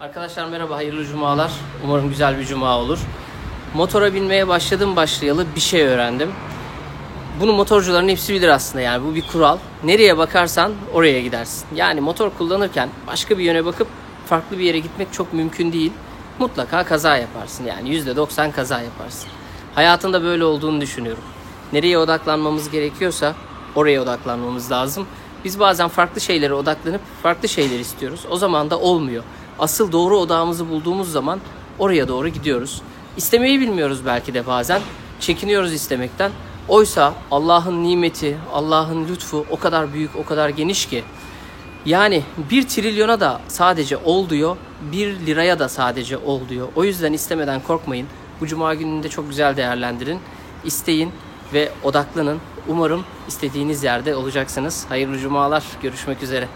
Arkadaşlar merhaba, hayırlı cumalar. Umarım güzel bir cuma olur. Motora binmeye başladım başlayalı bir şey öğrendim. Bunu motorcuların hepsi bilir aslında yani bu bir kural. Nereye bakarsan oraya gidersin. Yani motor kullanırken başka bir yöne bakıp farklı bir yere gitmek çok mümkün değil. Mutlaka kaza yaparsın yani %90 kaza yaparsın. Hayatında böyle olduğunu düşünüyorum. Nereye odaklanmamız gerekiyorsa oraya odaklanmamız lazım. Biz bazen farklı şeylere odaklanıp farklı şeyler istiyoruz. O zaman da olmuyor. Asıl doğru odağımızı bulduğumuz zaman oraya doğru gidiyoruz. İstemeyi bilmiyoruz belki de bazen. Çekiniyoruz istemekten. Oysa Allah'ın nimeti, Allah'ın lütfu o kadar büyük, o kadar geniş ki. Yani bir trilyona da sadece ol diyor, bir liraya da sadece ol diyor. O yüzden istemeden korkmayın. Bu cuma gününde çok güzel değerlendirin. İsteyin ve odaklanın. Umarım istediğiniz yerde olacaksınız. Hayırlı cumalar. Görüşmek üzere.